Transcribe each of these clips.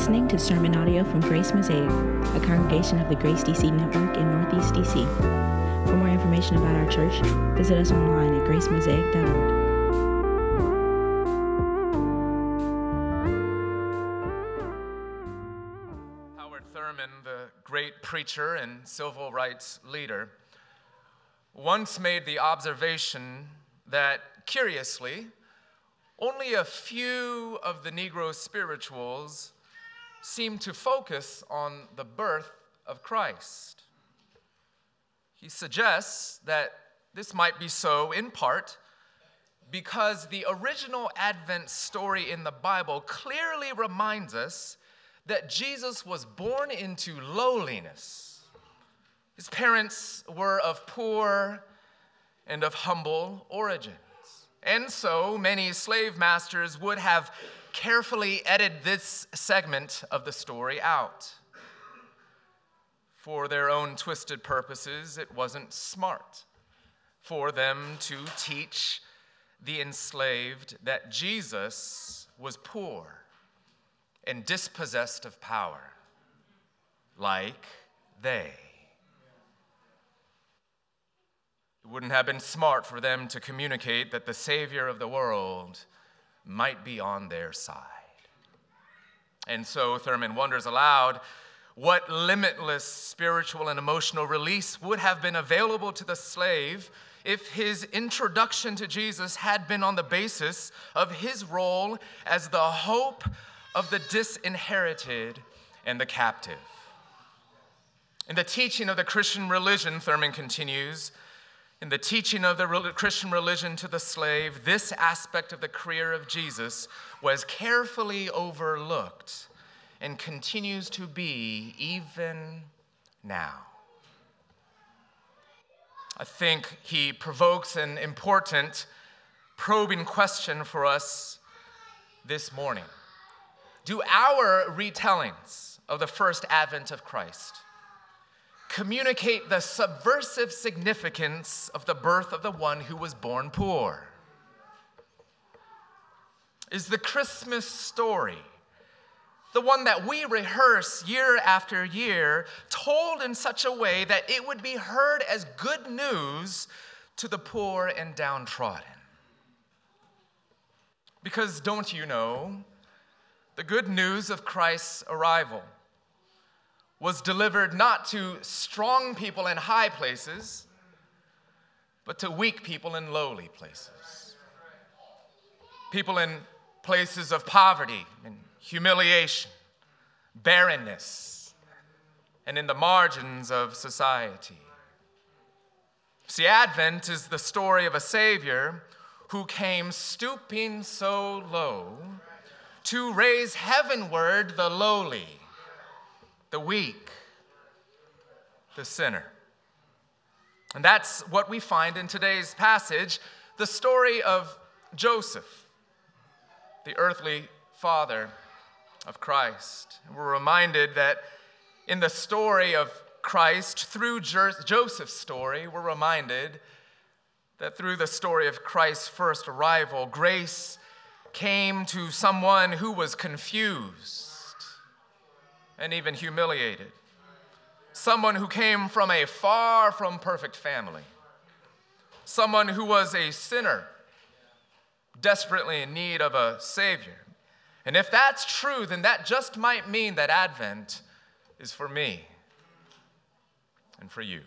listening to sermon audio from Grace Mosaic, a congregation of the Grace DC Network in Northeast DC. For more information about our church, visit us online at gracemosaic.org. Howard Thurman, the great preacher and civil rights leader, once made the observation that, curiously, only a few of the Negro spirituals seem to focus on the birth of Christ. He suggests that this might be so in part because the original Advent story in the Bible clearly reminds us that Jesus was born into lowliness. His parents were of poor and of humble origins. And so many slave masters would have carefully edited this segment of the story out. For their own twisted purposes, it wasn't smart for them to teach the enslaved that Jesus was poor and dispossessed of power, like they. It wouldn't have been smart for them to communicate that the Savior of the world might be on their side. And so Thurman wonders aloud what limitless spiritual and emotional release would have been available to the slave if his introduction to Jesus had been on the basis of his role as the hope of the disinherited and the captive. In the teaching of the Christian religion, Thurman continues, in the teaching of the Christian religion to the slave, this aspect of the career of Jesus was carefully overlooked and continues to be even now. I think he provokes an important probing question for us this morning. Do our retellings of the first advent of Christ communicate the subversive significance of the birth of the one who was born poor. Is the Christmas story, the one that we rehearse year after year, told in such a way that it would be heard as good news to the poor and downtrodden? Because don't you know, the good news of Christ's arrival was delivered not to strong people in high places, but to weak people in lowly places. People in places of poverty and humiliation, barrenness, and in the margins of society. See, Advent is the story of a Savior who came stooping so low to raise heavenward the lowly the weak, the sinner. And that's what we find in today's passage the story of Joseph, the earthly father of Christ. We're reminded that in the story of Christ, through Joseph's story, we're reminded that through the story of Christ's first arrival, grace came to someone who was confused and even humiliated. Someone who came from a far from perfect family. Someone who was a sinner, desperately in need of a Savior. And if that's true, then that just might mean that Advent is for me and for you.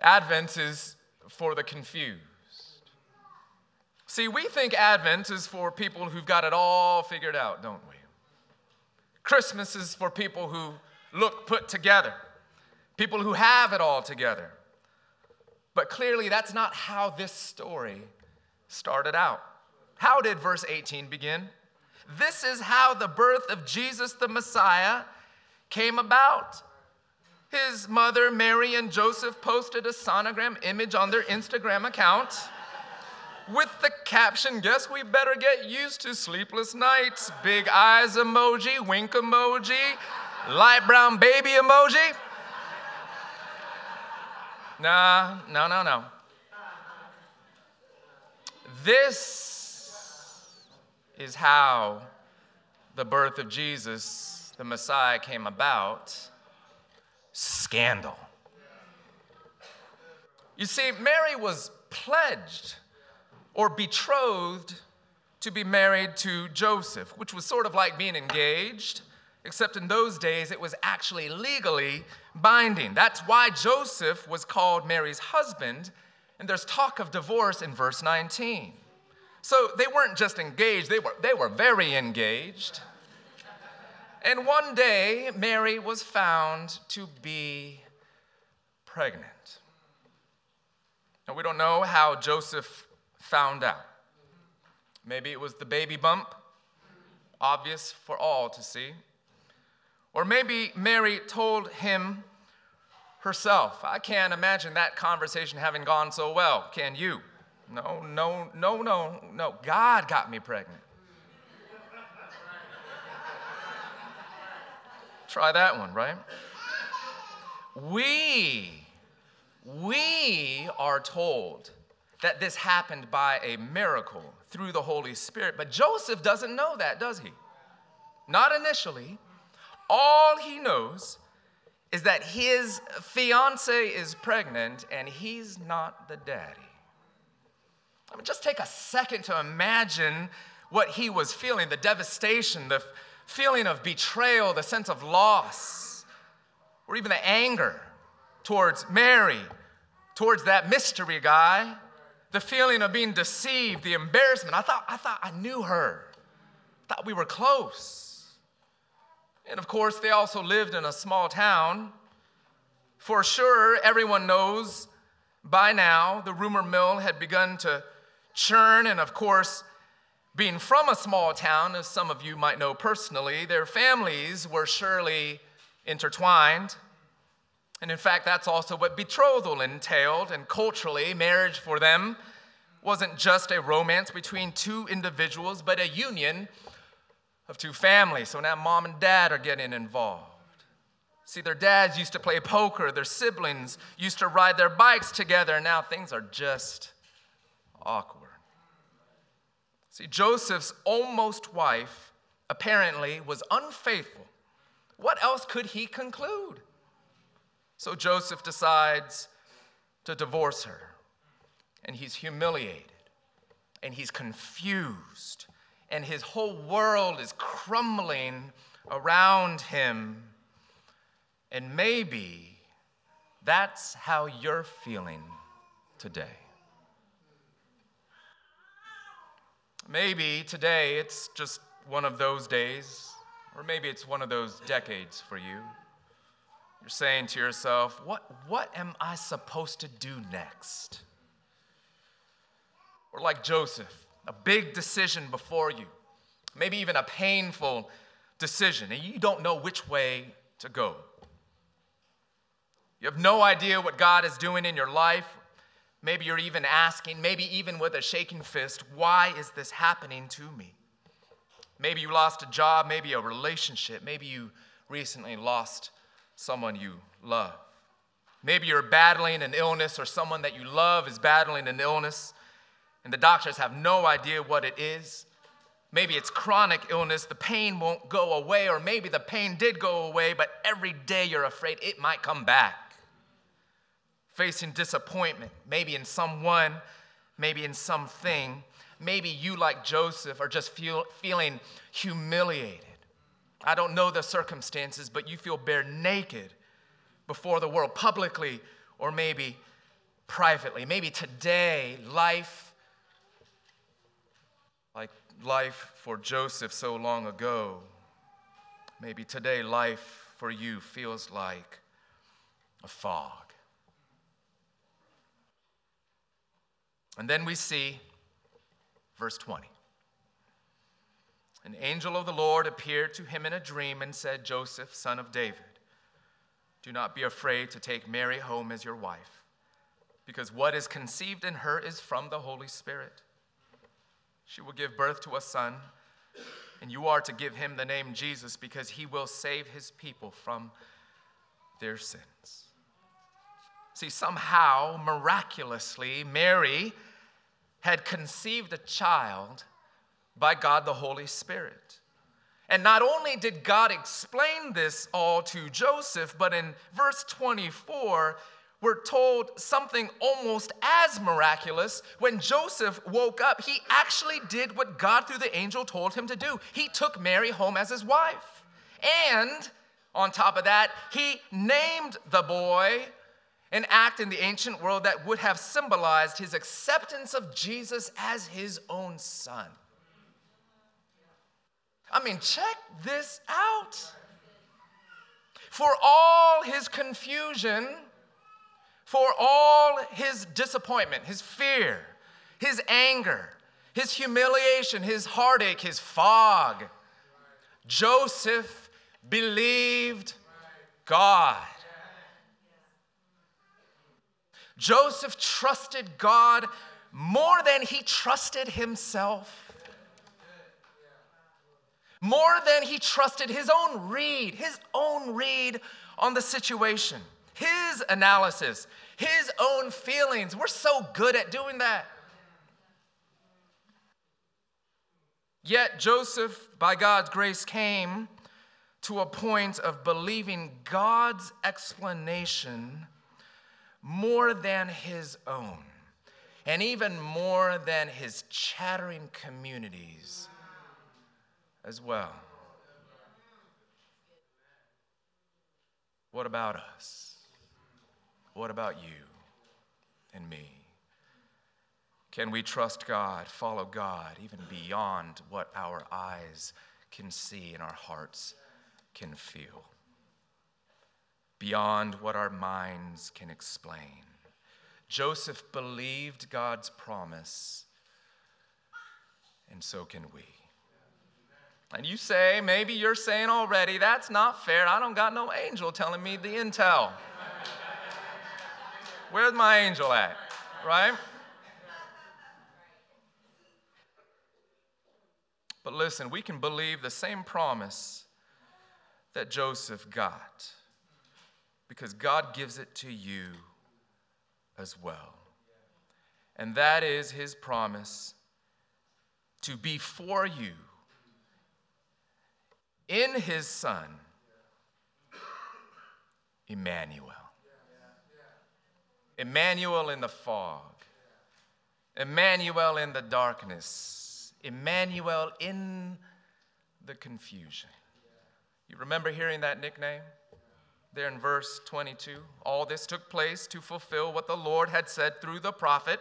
Advent is for the confused. See, we think Advent is for people who've got it all figured out, don't we? Christmas is for people who look put together, people who have it all together. But clearly, that's not how this story started out. How did verse 18 begin? This is how the birth of Jesus the Messiah came about. His mother, Mary, and Joseph posted a sonogram image on their Instagram account with the caption, Guess we better get used to sleepless nights. Big eyes emoji, wink emoji, light brown baby emoji. Nah, no, no, no. This is how the birth of Jesus, the Messiah, came about, scandal. You see, Mary was pledged or betrothed to be married to Joseph, which was sort of like being engaged, except in those days it was actually legally binding. That's why Joseph was called Mary's husband, and there's talk of divorce in verse 19. So they weren't just engaged, they were, they were very engaged. And one day, Mary was found to be pregnant. Now, we don't know how Joseph found out. Maybe it was the baby bump, obvious for all to see. Or maybe Mary told him herself. I can't imagine that conversation having gone so well. Can you? No, no, no, no, no. God got me pregnant. Try that one, right? We, we are told that this happened by a miracle through the Holy Spirit, but Joseph doesn't know that, does he? Not initially. All he knows is that his fiance is pregnant and he's not the daddy. I mean, just take a second to imagine what he was feeling the devastation, the feeling of betrayal, the sense of loss, or even the anger towards Mary, towards that mystery guy, the feeling of being deceived, the embarrassment. I thought I, thought I knew her, I thought we were close. And of course, they also lived in a small town. For sure, everyone knows by now the rumor mill had begun to churn, and of course, being from a small town, as some of you might know personally, their families were surely intertwined. And in fact, that's also what betrothal entailed. And culturally, marriage for them wasn't just a romance between two individuals, but a union of two families. So now mom and dad are getting involved. See, their dads used to play poker, their siblings used to ride their bikes together, and now things are just awkward. See, Joseph's almost wife apparently was unfaithful. What else could he conclude? So Joseph decides to divorce her, and he's humiliated, and he's confused, and his whole world is crumbling around him. And maybe that's how you're feeling today. Maybe today it's just one of those days, or maybe it's one of those decades for you. You're saying to yourself, what, what am I supposed to do next? Or like Joseph, a big decision before you, maybe even a painful decision, and you don't know which way to go. You have no idea what God is doing in your life Maybe you're even asking, maybe even with a shaking fist, why is this happening to me? Maybe you lost a job, maybe a relationship, maybe you recently lost someone you love. Maybe you're battling an illness or someone that you love is battling an illness and the doctors have no idea what it is. Maybe it's chronic illness, the pain won't go away, or maybe the pain did go away, but every day you're afraid it might come back facing disappointment, maybe in someone, maybe in something. Maybe you, like Joseph, are just feel, feeling humiliated. I don't know the circumstances, but you feel bare naked before the world, publicly or maybe privately. Maybe today, life, like life for Joseph so long ago, maybe today, life for you feels like a fog. And then we see verse 20. An angel of the Lord appeared to him in a dream and said, Joseph, son of David, do not be afraid to take Mary home as your wife, because what is conceived in her is from the Holy Spirit. She will give birth to a son, and you are to give him the name Jesus, because he will save his people from their sins. See, somehow, miraculously, Mary had conceived a child by God the Holy Spirit. And not only did God explain this all to Joseph, but in verse 24, we're told something almost as miraculous. When Joseph woke up, he actually did what God through the angel told him to do. He took Mary home as his wife. And on top of that, he named the boy an act in the ancient world that would have symbolized his acceptance of Jesus as his own son. I mean, check this out. For all his confusion, for all his disappointment, his fear, his anger, his humiliation, his heartache, his fog, Joseph believed God. Joseph trusted God more than he trusted himself more than he trusted his own read, his own read on the situation, his analysis, his own feelings. We're so good at doing that. Yet Joseph, by God's grace, came to a point of believing God's explanation more than his own, and even more than his chattering communities as well. What about us? What about you and me? Can we trust God, follow God, even beyond what our eyes can see and our hearts can feel? Beyond what our minds can explain. Joseph believed God's promise, and so can we. And you say, maybe you're saying already, that's not fair. I don't got no angel telling me the intel. Where's my angel at? Right? But listen, we can believe the same promise that Joseph got because God gives it to you as well. And that is his promise to be for you in his son, Emmanuel. Emmanuel in the fog, Emmanuel in the darkness, Emmanuel in the confusion. You remember hearing that nickname? There in verse 22. All this took place to fulfill what the Lord had said through the prophet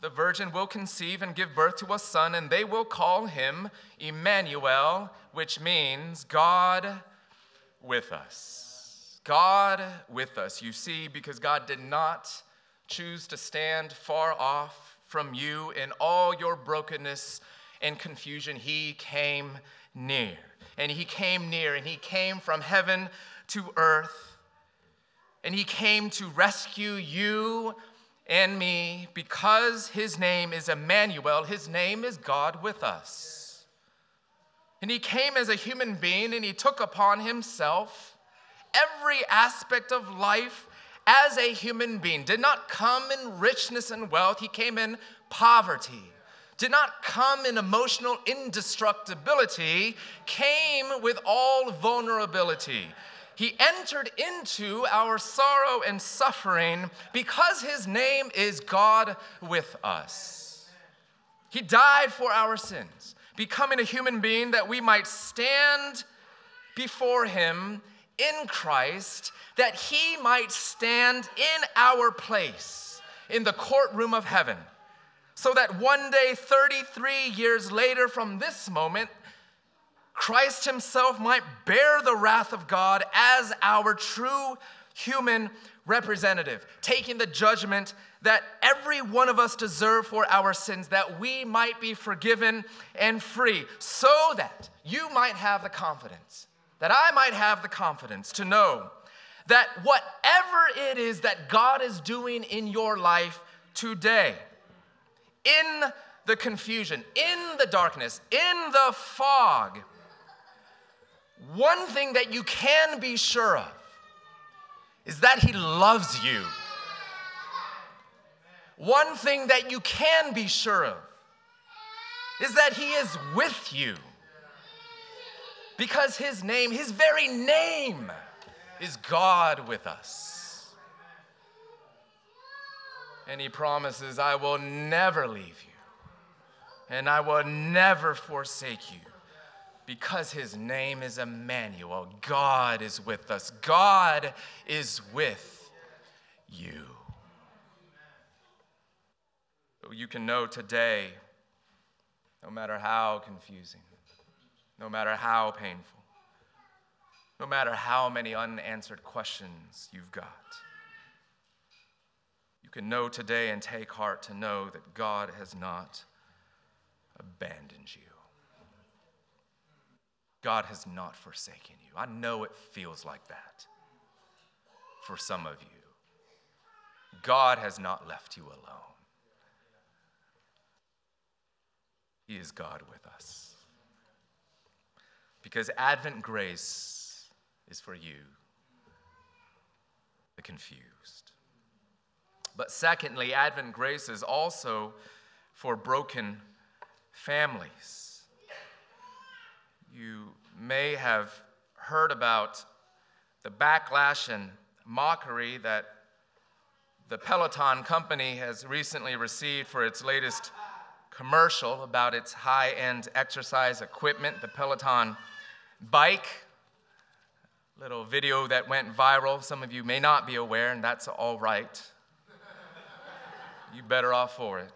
the virgin will conceive and give birth to a son, and they will call him Emmanuel, which means God with us. God with us. You see, because God did not choose to stand far off from you in all your brokenness and confusion, He came near. And He came near, and He came from heaven to earth, and He came to rescue you and me because his name is Emmanuel, his name is God with us. And he came as a human being and he took upon himself every aspect of life as a human being. Did not come in richness and wealth, he came in poverty. Did not come in emotional indestructibility, came with all vulnerability. He entered into our sorrow and suffering because his name is God with us. He died for our sins, becoming a human being that we might stand before him in Christ, that he might stand in our place in the courtroom of heaven. So that one day, 33 years later from this moment, Christ himself might bear the wrath of God as our true human representative, taking the judgment that every one of us deserve for our sins, that we might be forgiven and free, so that you might have the confidence, that I might have the confidence to know that whatever it is that God is doing in your life today, in the confusion, in the darkness, in the fog, one thing that you can be sure of is that He loves you. One thing that you can be sure of is that He is with you. Because his name, his very name, is God with us. And he promises, I will never leave you, and I will never forsake you because his name is Emmanuel. God is with us. God is with you. You can know today, no matter how confusing, no matter how painful, no matter how many unanswered questions you've got, you can know today and take heart to know that God has not abandoned you. God has not forsaken you. I know it feels like that for some of you. God has not left you alone. He is God with us. Because Advent grace is for you, the confused. But secondly, Advent grace is also for broken families you may have heard about the backlash and mockery that the Peloton company has recently received for its latest commercial about its high end exercise equipment, the Peloton bike. Little video that went viral. Some of you may not be aware, and that's all right. you better off for it.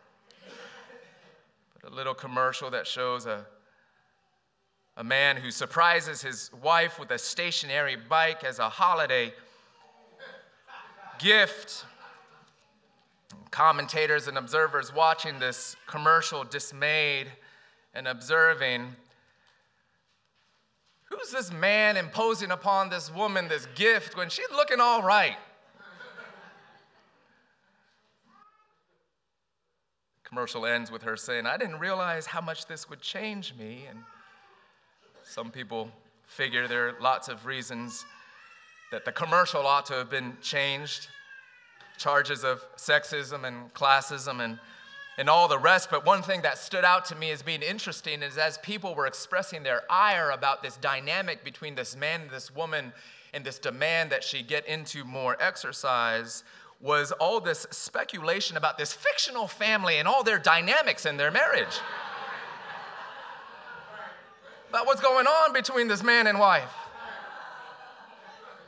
But a little commercial that shows a a man who surprises his wife with a stationary bike as a holiday gift. Commentators and observers watching this commercial dismayed and observing who's this man imposing upon this woman this gift when she's looking all right? commercial ends with her saying, I didn't realize how much this would change me. And some people figure there are lots of reasons that the commercial ought to have been changed charges of sexism and classism and, and all the rest. But one thing that stood out to me as being interesting is as people were expressing their ire about this dynamic between this man and this woman and this demand that she get into more exercise, was all this speculation about this fictional family and all their dynamics in their marriage about what's going on between this man and wife.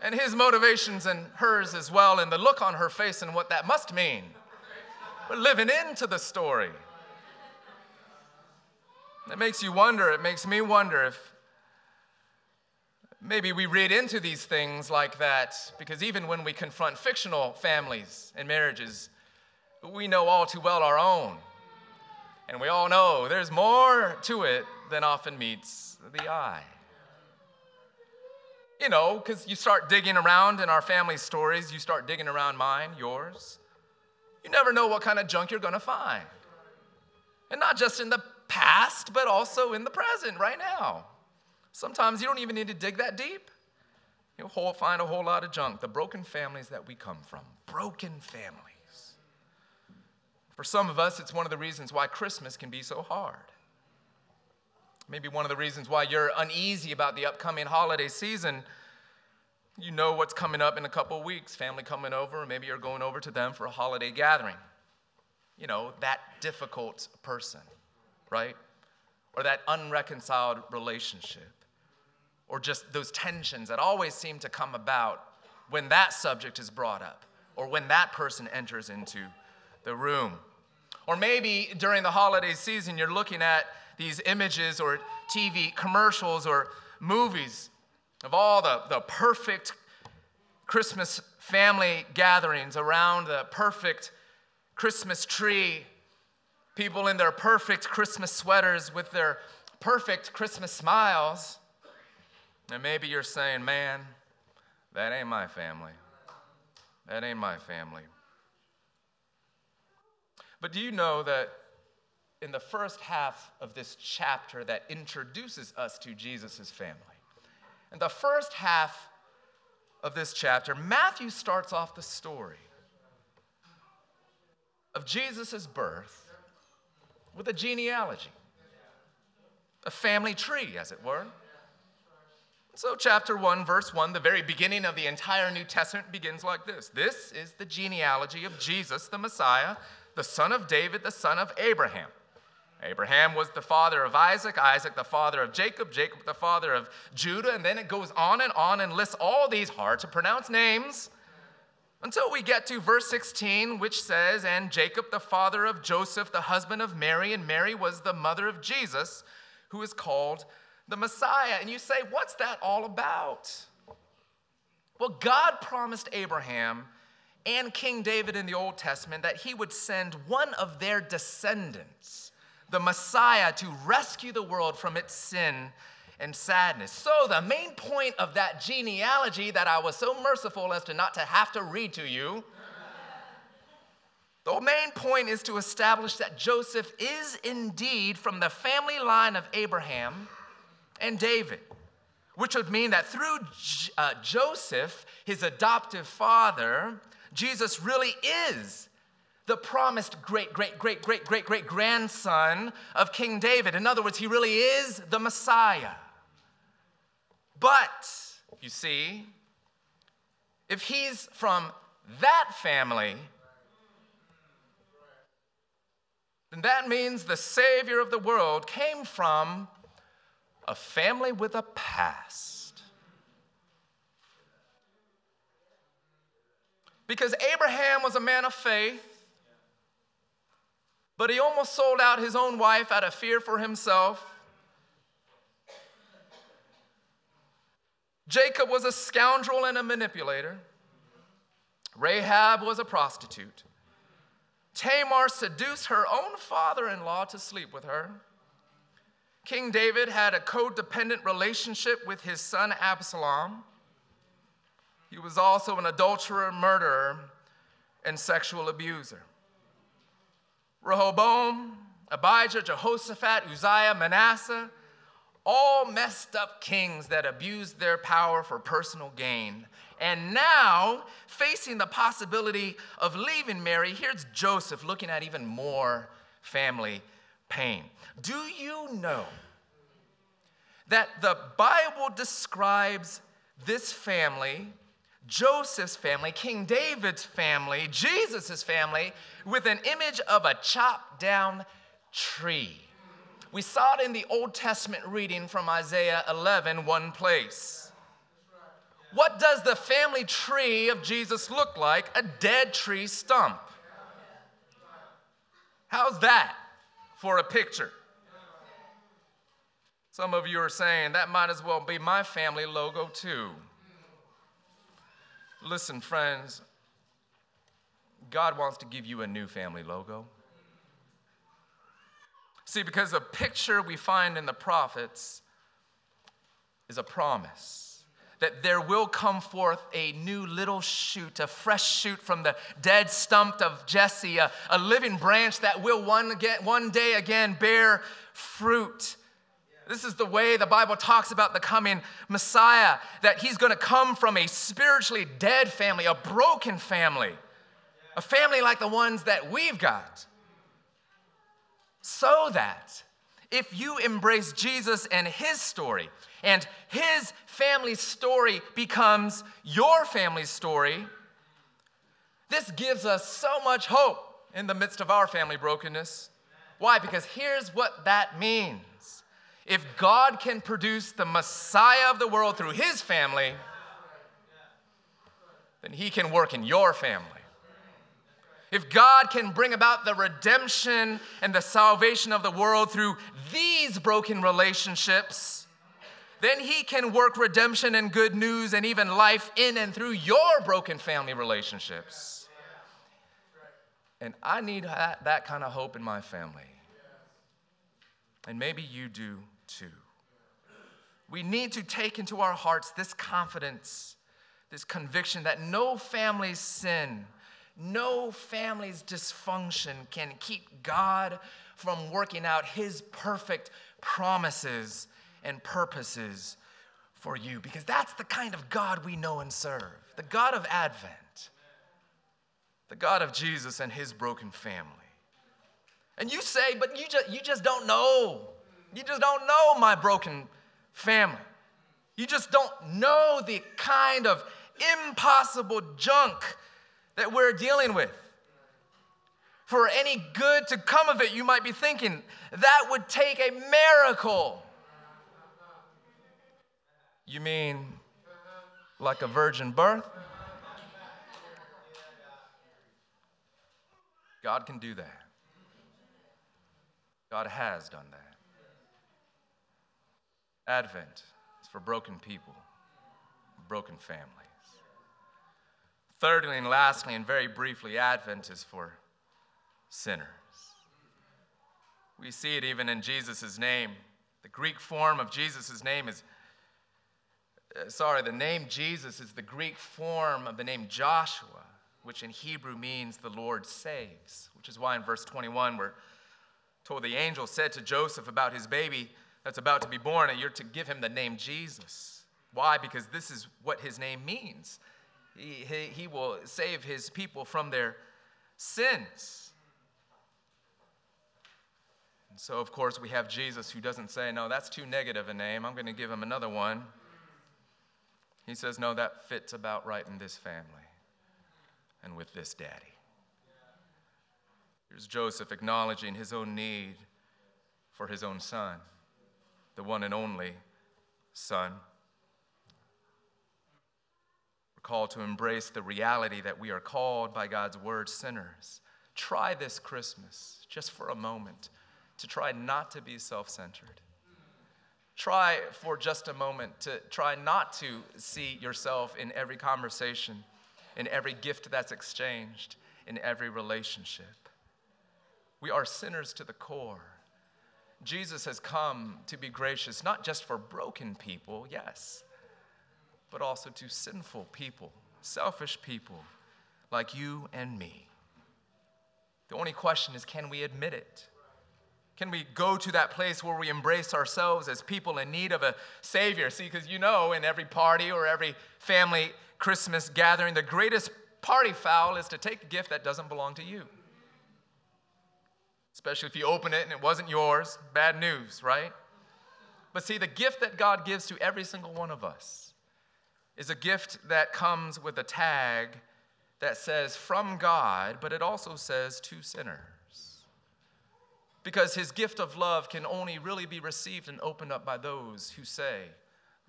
And his motivations and hers as well, and the look on her face and what that must mean. We're living into the story. It makes you wonder, it makes me wonder if maybe we read into these things like that, because even when we confront fictional families and marriages, we know all too well our own. And we all know there's more to it than often meets the eye. You know, because you start digging around in our family stories, you start digging around mine, yours. You never know what kind of junk you're going to find. And not just in the past, but also in the present, right now. Sometimes you don't even need to dig that deep. You'll find a whole lot of junk. The broken families that we come from, broken families. For some of us, it's one of the reasons why Christmas can be so hard. Maybe one of the reasons why you're uneasy about the upcoming holiday season. You know what's coming up in a couple weeks, family coming over, maybe you're going over to them for a holiday gathering. You know, that difficult person, right? Or that unreconciled relationship. Or just those tensions that always seem to come about when that subject is brought up or when that person enters into the room. Or maybe during the holiday season, you're looking at these images or TV commercials or movies of all the, the perfect Christmas family gatherings around the perfect Christmas tree, people in their perfect Christmas sweaters with their perfect Christmas smiles. And maybe you're saying, man, that ain't my family. That ain't my family. But do you know that in the first half of this chapter that introduces us to Jesus' family. In the first half of this chapter, Matthew starts off the story of Jesus' birth with a genealogy, a family tree, as it were. So, chapter 1, verse 1, the very beginning of the entire New Testament begins like this This is the genealogy of Jesus, the Messiah, the son of David, the son of Abraham. Abraham was the father of Isaac, Isaac the father of Jacob, Jacob the father of Judah, and then it goes on and on and lists all these hard to pronounce names until we get to verse 16, which says, And Jacob the father of Joseph, the husband of Mary, and Mary was the mother of Jesus, who is called the Messiah. And you say, What's that all about? Well, God promised Abraham and King David in the Old Testament that he would send one of their descendants, the Messiah, to rescue the world from its sin and sadness. So, the main point of that genealogy that I was so merciful as to not to have to read to you. The main point is to establish that Joseph is indeed from the family line of Abraham and David, which would mean that through uh, Joseph, his adoptive father, Jesus really is the promised great, great, great, great, great, great grandson of King David. In other words, he really is the Messiah. But, you see, if he's from that family, then that means the Savior of the world came from a family with a past. Because Abraham was a man of faith, but he almost sold out his own wife out of fear for himself. Jacob was a scoundrel and a manipulator. Rahab was a prostitute. Tamar seduced her own father in law to sleep with her. King David had a codependent relationship with his son Absalom. He was also an adulterer, murderer, and sexual abuser. Rehoboam, Abijah, Jehoshaphat, Uzziah, Manasseh, all messed up kings that abused their power for personal gain. And now, facing the possibility of leaving Mary, here's Joseph looking at even more family pain. Do you know that the Bible describes this family, Joseph's family, King David's family, Jesus' family, with an image of a chopped down tree? We saw it in the Old Testament reading from Isaiah 11, one place. What does the family tree of Jesus look like? A dead tree stump. How's that for a picture? Some of you are saying that might as well be my family logo too. Listen, friends, God wants to give you a new family logo. See, because the picture we find in the prophets is a promise that there will come forth a new little shoot, a fresh shoot from the dead stump of Jesse, a, a living branch that will one, again, one day again bear fruit. This is the way the Bible talks about the coming Messiah, that he's going to come from a spiritually dead family, a broken family, a family like the ones that we've got so that if you embrace Jesus and his story, and his family story becomes your family story, this gives us so much hope in the midst of our family brokenness. Why? Because here's what that means. If God can produce the Messiah of the world through his family, then he can work in your family. If God can bring about the redemption and the salvation of the world through these broken relationships, then He can work redemption and good news and even life in and through your broken family relationships. And I need that, that kind of hope in my family. And maybe you do too. We need to take into our hearts this confidence, this conviction that no family's sin no family's dysfunction can keep God from working out his perfect promises and purposes for you because that's the kind of God we know and serve the God of Advent, the God of Jesus and his broken family. And you say, but you just, you just don't know. You just don't know my broken family. You just don't know the kind of impossible junk that we're dealing with. For any good to come of it, you might be thinking, that would take a miracle. You mean like a virgin birth? God can do that. God has done that. Advent is for broken people, broken families. Thirdly and lastly, and very briefly, Advent is for sinners. We see it even in Jesus' name. The Greek form of Jesus' name is, uh, sorry, the name Jesus is the Greek form of the name Joshua, which in Hebrew means the Lord saves, which is why in verse 21 we're told the angel said to Joseph about his baby, that's about to be born, and you're to give him the name Jesus. Why? Because this is what his name means. He, he, he will save his people from their sins. And so, of course, we have Jesus who doesn't say, No, that's too negative a name. I'm going to give him another one. He says, No, that fits about right in this family and with this daddy. Here's Joseph acknowledging his own need for his own son the one and only Son. We're called to embrace the reality that we are called by God's word sinners. Try this Christmas, just for a moment, to try not to be self centered. Try for just a moment to try not to see yourself in every conversation, in every gift that's exchanged, in every relationship. We are sinners to the core. Jesus has come to be gracious, not just for broken people, yes, but also to sinful people, selfish people like you and me. The only question is can we admit it? Can we go to that place where we embrace ourselves as people in need of a Savior? See, because you know, in every party or every family Christmas gathering, the greatest party foul is to take a gift that doesn't belong to you especially if you open it and it wasn't yours. Bad news, right? But see, the gift that God gives to every single one of us is a gift that comes with a tag that says from God, but it also says to sinners. Because his gift of love can only really be received and opened up by those who say,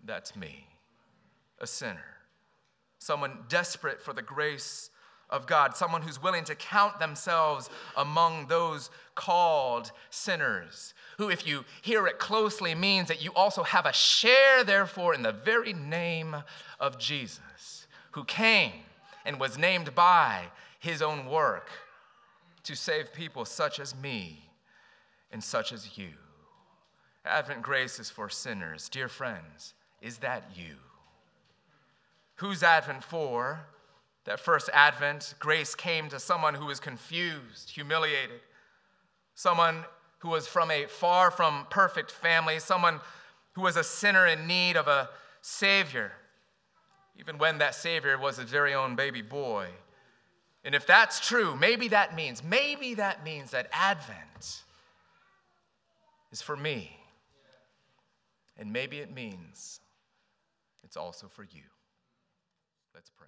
That's me, a sinner, someone desperate for the grace of God, someone who's willing to count themselves among those called sinners, who, if you hear it closely, means that you also have a share, therefore, in the very name of Jesus, who came and was named by his own work to save people such as me and such as you. Advent grace is for sinners. Dear friends, is that you? Who's Advent for? That first Advent, grace came to someone who was confused, humiliated, someone who was from a far from perfect family, someone who was a sinner in need of a Savior, even when that Savior was his very own baby boy. And if that's true, maybe that means, maybe that means that Advent is for me. And maybe it means it's also for you. Let's pray.